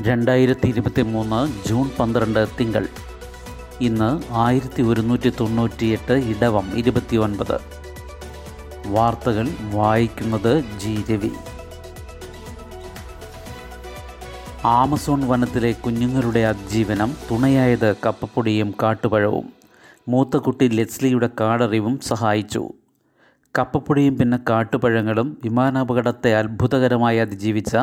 രണ്ടായിരത്തി ഇരുപത്തി മൂന്ന് ജൂൺ പന്ത്രണ്ട് തിങ്കൾ. ഇന്ന് ആയിരത്തി ഒരുന്നൂറ്റി തൊണ്ണൂറ്റിയെട്ട് ഇടവം ഇരുപത്തി ഒൻപത് വാർത്തകൾ വായിക്കുന്നത് ജി രവി. ആമസോൺ വനത്തിലെ കുഞ്ഞുങ്ങളുടെ അതിജീവനം തുണയായത് കപ്പപ്പൊടിയും കാട്ടുപഴവും. മൂത്ത കുട്ടി ലെസ്ലിയുടെ കാടറിവും സഹായിച്ചു. കപ്പപ്പൊടിയും പിന്നെ കാട്ടുപഴങ്ങളും വിമാനാപകടത്തെ അത്ഭുതകരമായി അതിജീവിച്ച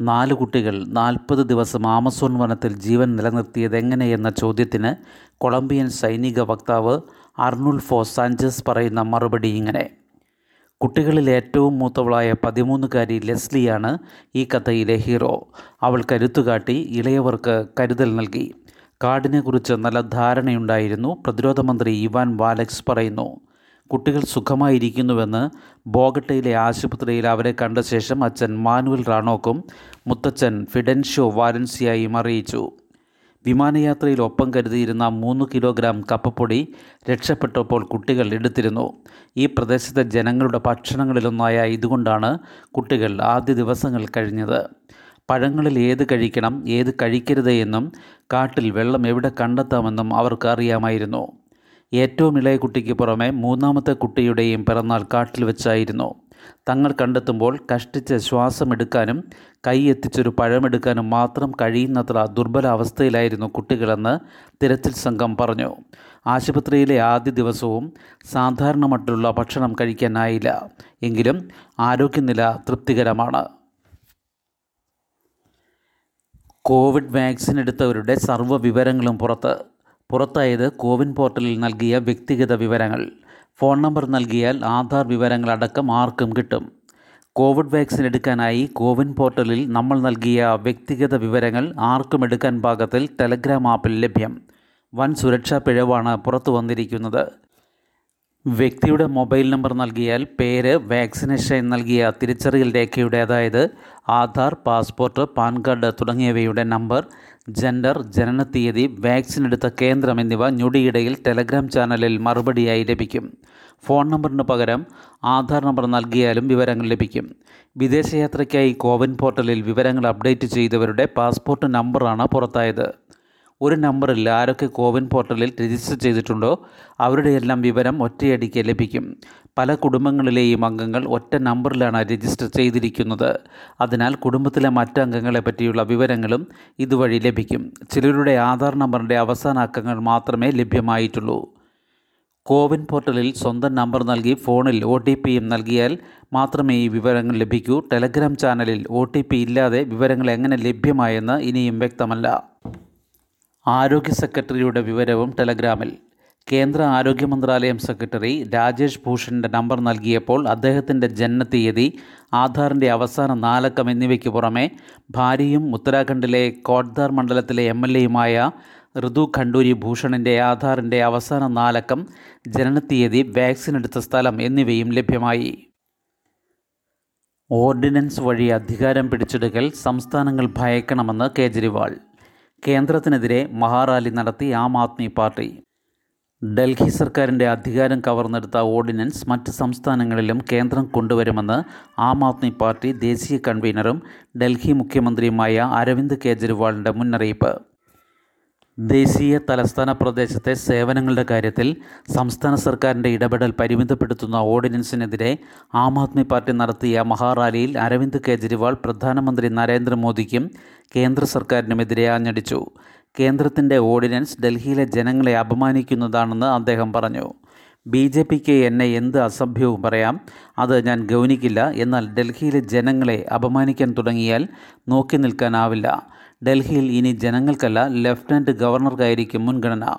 നാല് കുട്ടികൾ നാൽപ്പത് ദിവസം ആമസോൺ വനത്തിൽ ജീവൻ നിലനിർത്തിയത് എങ്ങനെയെന്ന ചോദ്യത്തിന് കൊളംബിയൻ സൈനിക വക്താവ് അർണുൾഫോ സാഞ്ചസ് പറയുന്ന മറുപടി ഇങ്ങനെ. കുട്ടികളിൽ ഏറ്റവും മൂത്തവളായ പതിമൂന്നുകാരി ലെസ്ലിയാണ് ഈ കഥയിലെ ഹീറോ. അവൾ കരുത്തുകാട്ടി ഇളയവർക്ക് കരുതൽ നൽകി. കാടിനെക്കുറിച്ച് നല്ല ധാരണയുണ്ടായിരുന്നു. പ്രതിരോധ മന്ത്രി ഇവാൻ വാലക്സ് പറയുന്നു. കുട്ടികൾ സുഖമായിരിക്കുന്നുവെന്ന് ബോഗട്ടയിലെ ആശുപത്രിയിൽ അവരെ കണ്ട ശേഷം അച്ഛൻ മാനുവൽ റാണോക്കും മുത്തച്ഛൻ ഫിഡൻഷോ വാലൻസിയായും അറിയിച്ചു. വിമാനയാത്രയിൽ ഒപ്പം കരുതിയിരുന്ന മൂന്ന് കിലോഗ്രാം കപ്പപ്പൊടി രക്ഷപ്പെട്ടപ്പോൾ കുട്ടികൾ എടുത്തിരുന്നു. ഈ പ്രദേശത്തെ ജനങ്ങളുടെ ഭക്ഷണങ്ങളിലൊന്നായ ഇതുകൊണ്ടാണ് കുട്ടികൾ ആദ്യ ദിവസങ്ങൾ കഴിഞ്ഞത്. പഴങ്ങളിൽ ഏത് കഴിക്കണം ഏത് കഴിക്കരുത് എന്നും കാട്ടിൽ വെള്ളം എവിടെ കണ്ടെത്താമെന്നും അവർക്ക് അറിയാമായിരുന്നു. ഏറ്റവും ഇളയ കുട്ടിക്ക് പുറമെ മൂന്നാമത്തെ കുട്ടിയുടെയും പിറന്നാൾ കാട്ടിൽ വെച്ചായിരുന്നു. തങ്ങൾ കണ്ടെത്തുമ്പോൾ കഷ്ടിച്ച് ശ്വാസമെടുക്കാനും കൈ എത്തിച്ചൊരു പഴമെടുക്കാനും മാത്രം കഴിയുന്നത്ര ദുർബലാവസ്ഥയിലായിരുന്നു കുട്ടികളെന്ന് തിരച്ചിൽ സംഘം പറഞ്ഞു. ആശുപത്രിയിലെ ആദ്യ ദിവസവും സാധാരണ മട്ടിലുള്ള ഭക്ഷണം കഴിക്കാനായില്ല. എങ്കിലും ആരോഗ്യനില തൃപ്തികരമാണ്. കോവിഡ് വാക്സിൻ എടുത്തവരുടെ സർവ വിവരങ്ങളും പുറത്ത്. പുറത്തായത് കോവിൻ പോർട്ടലിൽ നൽകിയ വ്യക്തിഗത വിവരങ്ങൾ. ഫോൺ നമ്പർ നൽകിയാൽ ആധാർ വിവരങ്ങളടക്കം ആർക്കും കിട്ടും. കോവിഡ് വാക്സിൻ എടുക്കാനായി കോവിൻ പോർട്ടലിൽ നമ്മൾ നൽകിയ വ്യക്തിഗത വിവരങ്ങൾ ആർക്കും എടുക്കാൻ പാകത്തിൽ ടെലഗ്രാം ആപ്പിൽ ലഭ്യം. വൻ സുരക്ഷാ പിഴവാണ് പുറത്തു വന്നിരിക്കുന്നത്. വ്യക്തിയുടെ മൊബൈൽ നമ്പർ നൽകിയാൽ പേര് വാക്സിനേഷൻ നൽകിയ തിരിച്ചറിയൽ രേഖയുടെ അതായത് ആധാർ പാസ്പോർട്ട് പാൻ കാർഡ് തുടങ്ങിയവയുടെ നമ്പർ ജെൻഡർ ജനനത്തീയതി വാക്സിൻ എടുത്ത കേന്ദ്രം എന്നിവ ഞൊടിയിടയിൽ ടെലഗ്രാം ചാനലിൽ മറുപടിയായി ലഭിക്കും. ഫോൺ നമ്പറിന് പകരം ആധാർ നമ്പർ നൽകിയാലും വിവരങ്ങൾ ലഭിക്കും. വിദേശയാത്രയ്ക്കായി കോവിൻ പോർട്ടലിൽ വിവരങ്ങൾ അപ്ഡേറ്റ് ചെയ്തവരുടെ പാസ്പോർട്ട് നമ്പറാണ് പുറത്തായത്. ഒരു നമ്പറിൽ ആരൊക്കെ കോവിൻ പോർട്ടലിൽ രജിസ്റ്റർ ചെയ്തിട്ടുണ്ടോ അവരുടെയെല്ലാം വിവരം ഒറ്റയടിക്ക് ലഭിക്കും. പല കുടുംബങ്ങളിലെയും അംഗങ്ങൾ ഒറ്റ നമ്പറിലാണ് രജിസ്റ്റർ ചെയ്തിരിക്കുന്നത്. അതിനാൽ കുടുംബത്തിലെ മറ്റ് അംഗങ്ങളെ പറ്റിയുള്ള വിവരങ്ങളും ഇതുവഴി ലഭിക്കും. ചിലരുടെ ആധാർ നമ്പറിന്റെ അവസാന അക്കങ്ങൾ മാത്രമേ ലഭ്യമായിട്ടുള്ളൂ. കോവിൻ പോർട്ടലിൽ സ്വന്തം നമ്പർ നൽകി ഫോണിൽ ഒ ടി പിയും നൽകിയാൽ മാത്രമേ ഈ വിവരങ്ങൾ ലഭിക്കൂ. ടെലഗ്രാം ചാനലിൽ ഒ ടി പി ഇല്ലാതെ വിവരങ്ങൾ എങ്ങനെ ലഭ്യമായെന്ന് ഇനിയും വ്യക്തമല്ല. ആരോഗ്യ സെക്രട്ടറിയുടെ വിവരവും ടെലഗ്രാമിൽ. കേന്ദ്ര ആരോഗ്യ മന്ത്രാലയം സെക്രട്ടറി രാജേഷ് ഭൂഷണിന്റെ നമ്പർ നൽകിയപ്പോൾ അദ്ദേഹത്തിന്റെ ജനനത്തീയതി ആധാറിന്റെ അവസാന നാലക്കം എന്നിവയ്ക്ക് പുറമെ ഭാര്യയും ഉത്തരാഖണ്ഡിലെ കോട്ട്ദാർ മണ്ഡലത്തിലെ എം എൽ എയുമായ ഋതു ഖണ്ഡൂരി ഭൂഷണിന്റെ ആധാറിന്റെ അവസാന നാലക്കം ജനനത്തീയതി വാക്സിൻ എടുത്ത സ്ഥലം എന്നിവയും ലഭ്യമായി. ഓർഡിനൻസ് വഴി അധികാരം പിടിച്ചെടുക്കൽ സംസ്ഥാനങ്ങൾ ഭയക്കണമെന്ന് കേജ്രിവാൾ. കേന്ദ്രത്തിനെതിരെ മഹാറാലി നടത്തി ആം ആദ്മി പാർട്ടി. ഡൽഹി സർക്കാരിന്റെ അധികാരം കവർന്നെടുത്ത ഓർഡിനൻസ് മറ്റ് സംസ്ഥാനങ്ങളിലും കേന്ദ്രം കൊണ്ടുവരുമെന്ന് ആം ആദ്മി പാർട്ടി ദേശീയ കൺവീനറും ഡൽഹി മുഖ്യമന്ത്രിയുമായ അരവിന്ദ് കെജ്രിവാളിന്റെ മുന്നറിയിപ്പ്. ദേശീയ തലസ്ഥാന പ്രദേശത്തെ സേവനങ്ങളുടെ കാര്യത്തിൽ സംസ്ഥാന സർക്കാരിന്റെ ഇടപെടൽ പരിമിതപ്പെടുത്തുന്ന ഓർഡിനൻസിനെതിരെ ആം ആദ്മി പാർട്ടി നടത്തിയ മഹാറാലിയിൽ അരവിന്ദ് കെജ്രിവാൾ പ്രധാനമന്ത്രി നരേന്ദ്രമോദിക്കും കേന്ദ്ര സർക്കാരിനുമെതിരെ ആഞ്ഞടിച്ചു. കേന്ദ്രത്തിന്റെ ഓർഡിനൻസ് ഡൽഹിയിലെ ജനങ്ങളെ അപമാനിക്കുന്നതാണെന്ന് അദ്ദേഹം പറഞ്ഞു. ബി ജെ പിക്ക് എന്നെ എന്ത് അസഭ്യവും പറയാം അത് ഞാൻ ഗൗനിക്കില്ല. എന്നാൽ ഡൽഹിയിലെ ജനങ്ങളെ അപമാനിക്കാൻ തുടങ്ങിയാൽ നോക്കി നിൽക്കാനാവില്ല. ഡൽഹിയിൽ ഇനി ജനങ്ങൾക്കല്ല ലഫ്റ്റനന്റ് ഗവർണർക്കായിരിക്കും മുൻഗണന.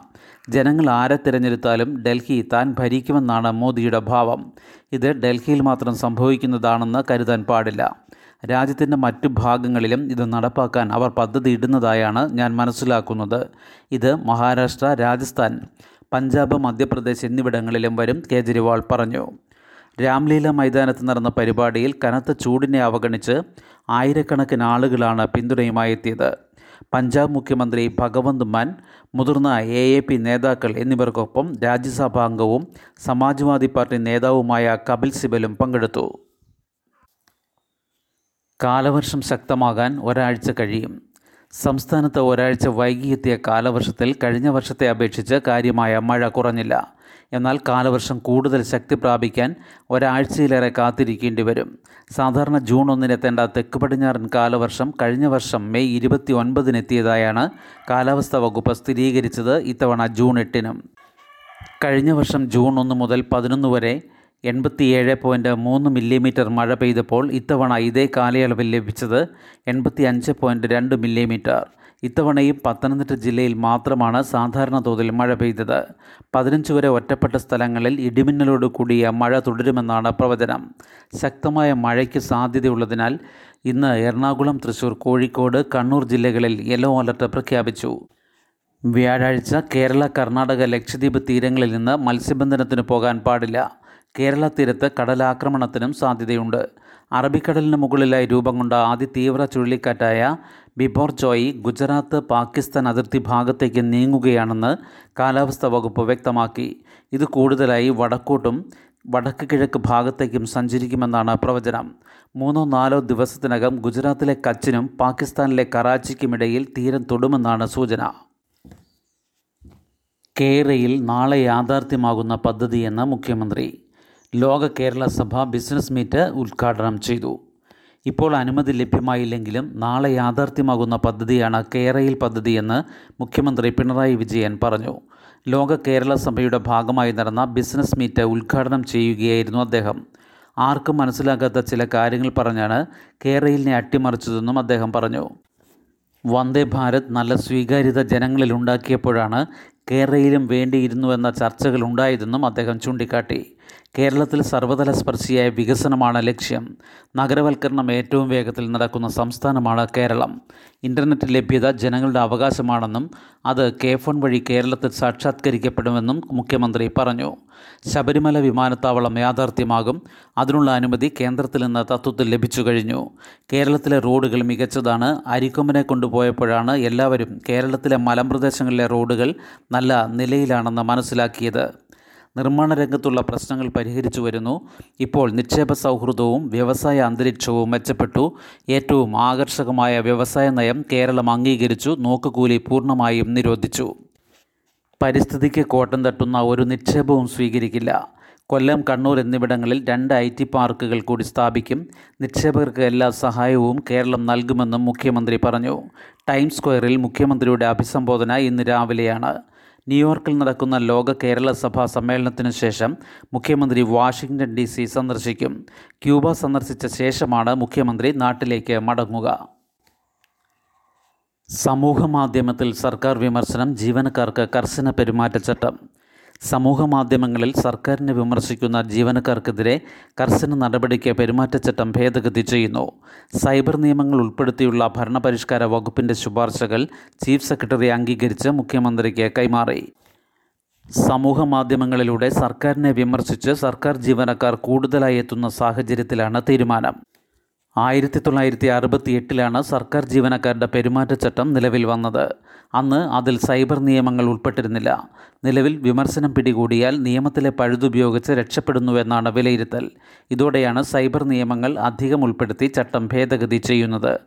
ജനങ്ങൾ ആരെ തിരഞ്ഞെടുത്താലും ഡൽഹി താൻ ഭരിക്കുമെന്നാണ് മോദിയുടെ ഭാവം. ഇത് ഡൽഹിയിൽ മാത്രം സംഭവിക്കുന്നതാണെന്ന് കരുതാൻ പാടില്ല. രാജ്യത്തിന്റെ മറ്റു ഭാഗങ്ങളിലും ഇത് നടപ്പാക്കാൻ അവർ പദ്ധതി ഇടുന്നതായാണ് ഞാൻ മനസ്സിലാക്കുന്നത്. ഇത് മഹാരാഷ്ട്ര രാജസ്ഥാൻ പഞ്ചാബ് മധ്യപ്രദേശ് എന്നിവിടങ്ങളിലും വരും കേജ്രിവാൾ പറഞ്ഞു. രാംലീല മൈതാനത്ത് നടന്ന പരിപാടിയിൽ കനത്ത ചൂടിനെ അവഗണിച്ച് ആയിരക്കണക്കിന് ആളുകളാണ് പിന്തുണയുമായി എത്തിയത്. പഞ്ചാബ് മുഖ്യമന്ത്രി ഭഗവന്ത് മാൻ മുതിർന്ന എ എ പി നേതാക്കൾ എന്നിവർക്കൊപ്പം രാജ്യസഭാംഗവും സമാജ്വാദി പാർട്ടി നേതാവുമായ കപിൽ സിബലും പങ്കെടുത്തു. കാലവർഷം ശക്തമാകാൻ ഒരാഴ്ച കഴിയും. സംസ്ഥാനത്ത് ഒരാഴ്ച വൈകിയെത്തിയ കാലവർഷത്തിൽ കഴിഞ്ഞ വർഷത്തെ അപേക്ഷിച്ച് കാര്യമായ മഴ കുറഞ്ഞില്ല. എന്നാൽ കാലവർഷം കൂടുതൽ ശക്തി പ്രാപിക്കാൻ ഒരാഴ്ചയിലേറെ കാത്തിരിക്കേണ്ടി വരും. സാധാരണ ജൂൺ ഒന്നിനെത്തേണ്ട തെക്ക് പടിഞ്ഞാറൻ കാലവർഷം കഴിഞ്ഞ വർഷം മെയ് ഇരുപത്തി ഒൻപതിനെത്തിയതായാണ് കാലാവസ്ഥാ വകുപ്പ് സ്ഥിരീകരിച്ചത് ഇത്തവണ ജൂൺ എട്ടിനും. കഴിഞ്ഞ വർഷം ജൂൺ ഒന്ന് മുതൽ പതിനൊന്ന് വരെ എൺപത്തിയേഴ് പോയിന്റ് മൂന്ന് മില്ലിമീറ്റർ മഴ പെയ്തപ്പോൾ ഇത്തവണ ഇതേ കാലയളവിൽ ലഭിച്ചത് എൺപത്തി അഞ്ച് പോയിന്റ് രണ്ട് മില്ലിമീറ്റർ. ഇത്തവണയും പത്തനംതിട്ട ജില്ലയിൽ മാത്രമാണ് സാധാരണ തോതിൽ മഴ പെയ്തത്. പതിനഞ്ച് വരെ ഒറ്റപ്പെട്ട സ്ഥലങ്ങളിൽ ഇടിമിന്നലോട് കൂടിയ മഴ തുടരുമെന്നാണ് പ്രവചനം. ശക്തമായ മഴയ്ക്ക് സാധ്യതയുള്ളതിനാൽ ഇന്ന് എറണാകുളം തൃശൂർ കോഴിക്കോട് കണ്ണൂർ ജില്ലകളിൽ യെല്ലോ അലർട്ട് പ്രഖ്യാപിച്ചു. വ്യാഴാഴ്ച കേരള കർണാടക ലക്ഷദ്വീപ് തീരങ്ങളിൽ നിന്ന് മത്സ്യബന്ധനത്തിന് പോകാൻ പാടില്ല. കേരള തീരത്ത് കടലാക്രമണത്തിനും സാധ്യതയുണ്ട്. അറബിക്കടലിന് മുകളിലായി രൂപം കൊണ്ട തീവ്ര ചുഴലിക്കാറ്റായ ബിബോർ ജോയി ഗുജറാത്ത് പാകിസ്ഥാൻ അതിർത്തി ഭാഗത്തേക്ക് നീങ്ങുകയാണെന്ന് കാലാവസ്ഥാ വകുപ്പ് വ്യക്തമാക്കി. ഇത് കൂടുതലായി വടക്കോട്ടും വടക്ക് കിഴക്ക് ഭാഗത്തേക്കും സഞ്ചരിക്കുമെന്നാണ് പ്രവചനം. മൂന്നോ നാലോ ദിവസത്തിനകം ഗുജറാത്തിലെ കച്ചിനും പാകിസ്ഥാനിലെ കറാച്ചിക്കുമിടയിൽ തീരം തൊടുമെന്നാണ് സൂചന. കേരയിൽ നാളെ യാഥാർത്ഥ്യമാകുന്ന പദ്ധതിയെന്ന് മുഖ്യമന്ത്രി. ലോക കേരള സഭ ബിസിനസ് മീറ്റ് ഉദ്ഘാടനം ചെയ്തു. ഇപ്പോൾ അനുമതി ലഭ്യമായില്ലെങ്കിലും നാളെ യാഥാർത്ഥ്യമാകുന്ന പദ്ധതിയാണ് കേരയിൽ പദ്ധതിയെന്ന് മുഖ്യമന്ത്രി പിണറായി വിജയൻ പറഞ്ഞു. ലോക കേരള സഭയുടെ ഭാഗമായി നടന്ന ബിസിനസ് മീറ്റ് ഉദ്ഘാടനം ചെയ്യുകയായിരുന്നു അദ്ദേഹം. ആർക്കും മനസ്സിലാകാത്ത ചില കാര്യങ്ങൾ പറഞ്ഞാണ് കേരളിനെ അട്ടിമറിച്ചതെന്നും അദ്ദേഹം പറഞ്ഞു. വന്ദേ ഭാരത് നല്ല സ്വീകാര്യത ജനങ്ങളിൽ ഉണ്ടാക്കിയപ്പോഴാണ് കേരളയിലും വേണ്ടിയിരുന്നുവെന്ന ചർച്ചകൾ ഉണ്ടായതെന്നും അദ്ദേഹം ചൂണ്ടിക്കാട്ടി. കേരളത്തിൽ സർവതല സ്പർശിയായ വികസനമാണ് ലക്ഷ്യം. നഗരവൽക്കരണം ഏറ്റവും വേഗത്തിൽ നടക്കുന്ന സംസ്ഥാനമാണ് കേരളം. ഇന്റർനെറ്റ് ലഭ്യത ജനങ്ങളുടെ അവകാശമാണെന്നും അത് കെ ഫോൺ വഴി കേരളത്തിൽ സാക്ഷാത്കരിക്കപ്പെടുമെന്നും മുഖ്യമന്ത്രി പറഞ്ഞു. ശബരിമല വിമാനത്താവളം യാഥാർത്ഥ്യമാകും. അതിനുള്ള അനുമതി കേന്ദ്രത്തിൽ നിന്ന് തത്വത്തിൽ ലഭിച്ചു കഴിഞ്ഞു. കേരളത്തിലെ റോഡുകൾ മികച്ചതാണ്. അരിക്കൊമ്പനെ കൊണ്ടുപോയപ്പോഴാണ് എല്ലാവരും കേരളത്തിലെ മലമ്പ്രദേശങ്ങളിലെ റോഡുകൾ നല്ല നിലയിലാണെന്ന് മനസ്സിലാക്കിയത്. നിർമ്മാണ രംഗത്തുള്ള പ്രശ്നങ്ങൾ പരിഹരിച്ചു വരുന്നു. ഇപ്പോൾ നിക്ഷേപ സൗഹൃദവും വ്യവസായ അന്തരീക്ഷവും മെച്ചപ്പെട്ടു. ഏറ്റവും ആകർഷകമായ വ്യവസായ നയം കേരളം അംഗീകരിച്ചു. നോക്കുകൂലി പൂർണമായും നിരോധിച്ചു. പരിസ്ഥിതിക്ക് കോട്ടം തട്ടുന്ന ഒരു നിക്ഷേപവും സ്വീകരിക്കില്ല. കൊല്ലം കണ്ണൂർ എന്നിവിടങ്ങളിൽ രണ്ട് ഐ ടി പാർക്കുകൾ കൂടി സ്ഥാപിക്കും. നിക്ഷേപകർക്ക് എല്ലാ സഹായവും കേരളം നൽകുമെന്നും മുഖ്യമന്ത്രി പറഞ്ഞു. ടൈംസ് സ്ക്വയറിൽ മുഖ്യമന്ത്രിയുടെ അഭിസംബോധന ഇന്ന് രാവിലെയാണ്. ന്യൂയോർക്കിൽ നടക്കുന്ന ലോക കേരള സഭാ സമ്മേളനത്തിനു ശേഷം മുഖ്യമന്ത്രി വാഷിംഗ്ടൺ ഡി സി സന്ദർശിക്കും. ക്യൂബ സന്ദർശിച്ച ശേഷമാണ് മുഖ്യമന്ത്രി നാട്ടിലേക്ക് മടങ്ങുക. സമൂഹ മാധ്യമത്തിൽ സർക്കാർ വിമർശനം ജീവനക്കാർക്ക് കർശന പെരുമാറ്റച്ചട്ടം. സമൂഹ മാധ്യമങ്ങളിൽ സർക്കാരിനെ വിമർശിക്കുന്ന ജീവനക്കാർക്കെതിരെ കർശന നടപടിക്ക് പെരുമാറ്റച്ചട്ടം ഭേദഗതി ചെയ്യുന്നു. സൈബർ നിയമങ്ങൾ ഉൾപ്പെടുത്തിയുള്ള ഭരണപരിഷ്കാര വകുപ്പിന്റെ ശുപാർശകൾ ചീഫ് സെക്രട്ടറി അംഗീകരിച്ച് മുഖ്യമന്ത്രിക്ക് കൈമാറി. സമൂഹ മാധ്യമങ്ങളിലൂടെ സർക്കാരിനെ വിമർശിച്ച് സർക്കാർ ജീവനക്കാർ കൂടുതലായി എത്തുന്ന സാഹചര്യത്തിലാണ് തീരുമാനം. ആയിരത്തി തൊള്ളായിരത്തി അറുപത്തി എട്ടിലാണ് സർക്കാർ ജീവനക്കാരുടെ പെരുമാറ്റച്ചട്ടം നിലവിൽ വന്നത്. അന്ന് അതിൽ സൈബർ നിയമങ്ങൾ ഉൾപ്പെട്ടിരുന്നില്ല. നിലവിൽ വിമർശനം പിടികൂടിയാൽ നിയമത്തിലെ പഴുതുപയോഗിച്ച് രക്ഷപ്പെടുന്നുവെന്നാണ് വിലയിരുത്തൽ. ഇതോടെയാണ് സൈബർ നിയമങ്ങൾ അധികം ഉൾപ്പെടുത്തി ചട്ടം ഭേദഗതി ചെയ്യുന്നത്.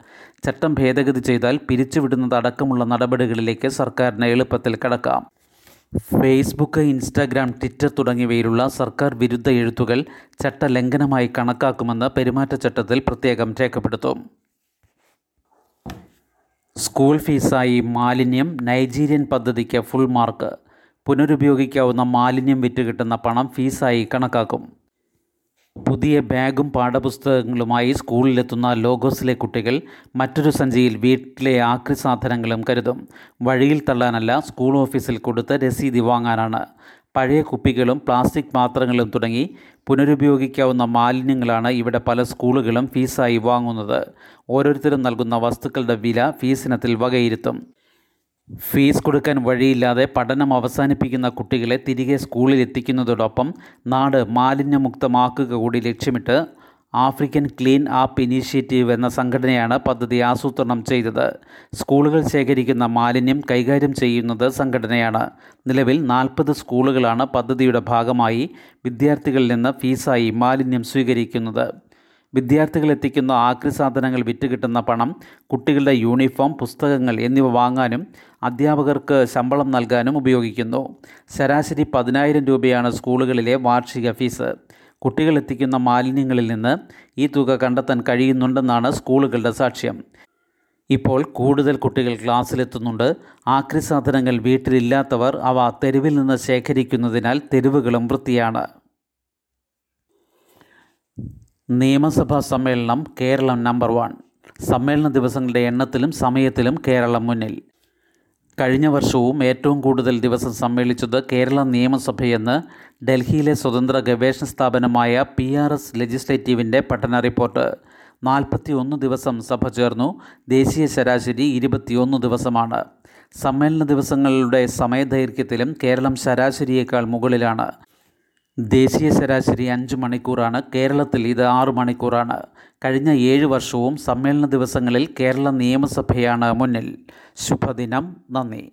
ചട്ടം ഭേദഗതി ചെയ്താൽ പിരിച്ചുവിടുന്നതടക്കമുള്ള നടപടികളിലേക്ക് സർക്കാരിന് എളുപ്പത്തിൽ കടക്കാം. ഫേസ്ബുക്ക് ഇൻസ്റ്റാഗ്രാം ട്വിറ്റർ തുടങ്ങിയവയിലുള്ള സർക്കാർ വിരുദ്ധ എഴുത്തുകൾ ചട്ടലംഘനമായി കണക്കാക്കുമെന്ന് പെരുമാറ്റച്ചട്ടത്തിൽ പ്രത്യേകം രേഖപ്പെടുത്തും. സ്കൂൾ ഫീസായി മാലിന്യം നൈജീരിയൻ പദ്ധതിക്ക് ഫുൾ മാർക്ക്. പുനരുപയോഗിക്കാവുന്ന മാലിന്യം വിറ്റ് കിട്ടുന്ന പണം ഫീസായി കണക്കാക്കും. പുതിയ ബാഗും പാഠപുസ്തകങ്ങളുമായി സ്കൂളിലെത്തുന്ന ലോഗോസിലെ കുട്ടികൾ മറ്റൊരു സഞ്ചിയിൽ വീട്ടിലെ ആക്രി സാധനങ്ങളും കരുതും. വഴിയിൽ തള്ളാനല്ല സ്കൂൾ ഓഫീസിൽ കൊടുത്ത് രസീതി വാങ്ങാനാണ്. പഴയ കുപ്പികളും പ്ലാസ്റ്റിക് പാത്രങ്ങളും തുടങ്ങി പുനരുപയോഗിക്കാവുന്ന മാലിന്യങ്ങളാണ് ഇവിടെ പല സ്കൂളുകളും ഫീസായി വാങ്ങുന്നത്. ഓരോരുത്തരും നൽകുന്ന വസ്തുക്കളുടെ വില ഫീസിനത്തിൽ വകയിരുത്തും. ഫീസ് കൊടുക്കാൻ വഴിയില്ലാതെ പഠനം അവസാനിപ്പിക്കുന്ന കുട്ടികളെ തിരികെ സ്കൂളിൽ എത്തിക്കുന്നതോടൊപ്പം നാട് മാലിന്യമുക്തമാക്കുക കൂടി ലക്ഷ്യമിട്ട് ആഫ്രിക്കൻ ക്ലീൻ ആപ്പ് ഇനീഷ്യേറ്റീവ് എന്ന സംഘടനയാണ് പദ്ധതി ആസൂത്രണം ചെയ്തത്. സ്കൂളുകൾ ശേഖരിക്കുന്ന മാലിന്യം കൈകാര്യം ചെയ്യുന്നത് സംഘടനയാണ്. നിലവിൽ നാൽപ്പത് സ്കൂളുകളാണ് പദ്ധതിയുടെ ഭാഗമായി വിദ്യാർത്ഥികളിൽ നിന്ന് ഫീസായി മാലിന്യം സ്വീകരിക്കുന്നത്. വിദ്യാർത്ഥികൾ എത്തിക്കുന്ന ആക്രി സാധനങ്ങൾ വിറ്റ് കിട്ടുന്ന പണം കുട്ടികളുടെ യൂണിഫോം പുസ്തകങ്ങൾ എന്നിവ വാങ്ങാനും അധ്യാപകർക്ക് ശമ്പളം നൽകാനും ഉപയോഗിക്കുന്നു. ശരാശരി പതിനായിരം രൂപയാണ് സ്കൂളുകളിലെ വാർഷിക ഫീസ്. കുട്ടികൾ എത്തിക്കുന്ന മാലിന്യങ്ങളിൽ നിന്ന് ഈ തുക കണ്ടെത്താൻ കഴിയുന്നുണ്ടെന്നാണ് സ്കൂളുകളുടെ സാക്ഷ്യം. ഇപ്പോൾ കൂടുതൽ കുട്ടികൾ ക്ലാസ്സിലെത്തുന്നുണ്ട്. ആക്രി സാധനങ്ങൾ വീട്ടിലില്ലാത്തവർ അവ തെരുവിൽ നിന്ന് ശേഖരിക്കുന്നതിനാൽ തെരുവുകളും വൃത്തിയാണ്. നിയമസഭാ സമ്മേളനം കേരളം നമ്പർ വൺ. സമ്മേളന ദിവസങ്ങളുടെ എണ്ണത്തിലും സമയത്തിലും കേരളം മുന്നിൽ. കഴിഞ്ഞ വർഷവും ഏറ്റവും കൂടുതൽ ദിവസം സമ്മേളിച്ചത് കേരള നിയമസഭയെന്ന് ഡൽഹിയിലെ സ്വതന്ത്ര ഗവേഷണ സ്ഥാപനമായ പി ആർ എസ് ലെജിസ്ലേറ്റീവിന്റെ പഠന റിപ്പോർട്ട്. നാൽപ്പത്തി ഒന്ന് ദിവസം സഭ ചേർന്നു. ദേശീയ ശരാശരി ഇരുപത്തിയൊന്ന് ദിവസമാണ്. സമ്മേളന ദിവസങ്ങളുടെ സമയദൈർഘ്യത്തിലും കേരളം ശരാശരിയേക്കാൾ മുകളിലാണ്. ദേശീയ ശരാശരി അഞ്ച് മണിക്കൂറാണ്. കേരളത്തിൽ ഇത് ആറ് മണിക്കൂറാണ്. കഴിഞ്ഞ ഏഴ് വർഷവും സമ്മേളന ദിവസങ്ങളിൽ കേരള നിയമസഭയാണ് മുന്നിൽ. ശുഭദിനം. നന്ദി.